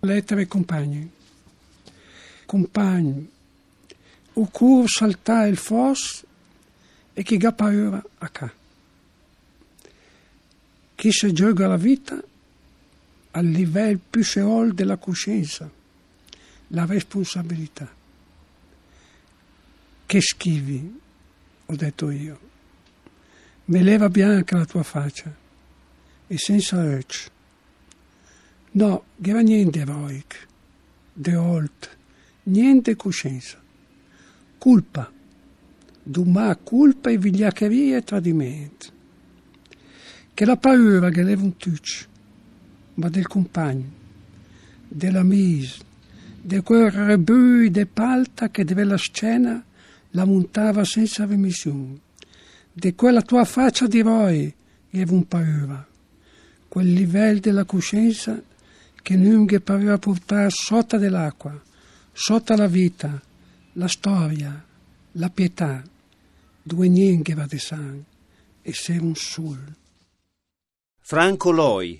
lettere compagni. Compagni, o cur salta il fos e chi ga paura a ca. Chi si gioca la vita al livello più seol della coscienza, la responsabilità. Che schivi, ho detto io. Me leva bianca la tua faccia e senza oci. No, era niente eroic, de old, niente coscienza. Culpa, dumà colpa e vigliaccheria e tradimento. Che la paura che leva un tuccio, ma del compagno, della mise, di quel rebui de palta che deve la scena la montava senza remissione, di quella tua faccia di che aveva un paura, quel livello della coscienza che Nunghe pareva portare sotto dell'acqua, sotto la vita, la storia, la pietà, due niente va di sangue e sei un sul. Franco Loi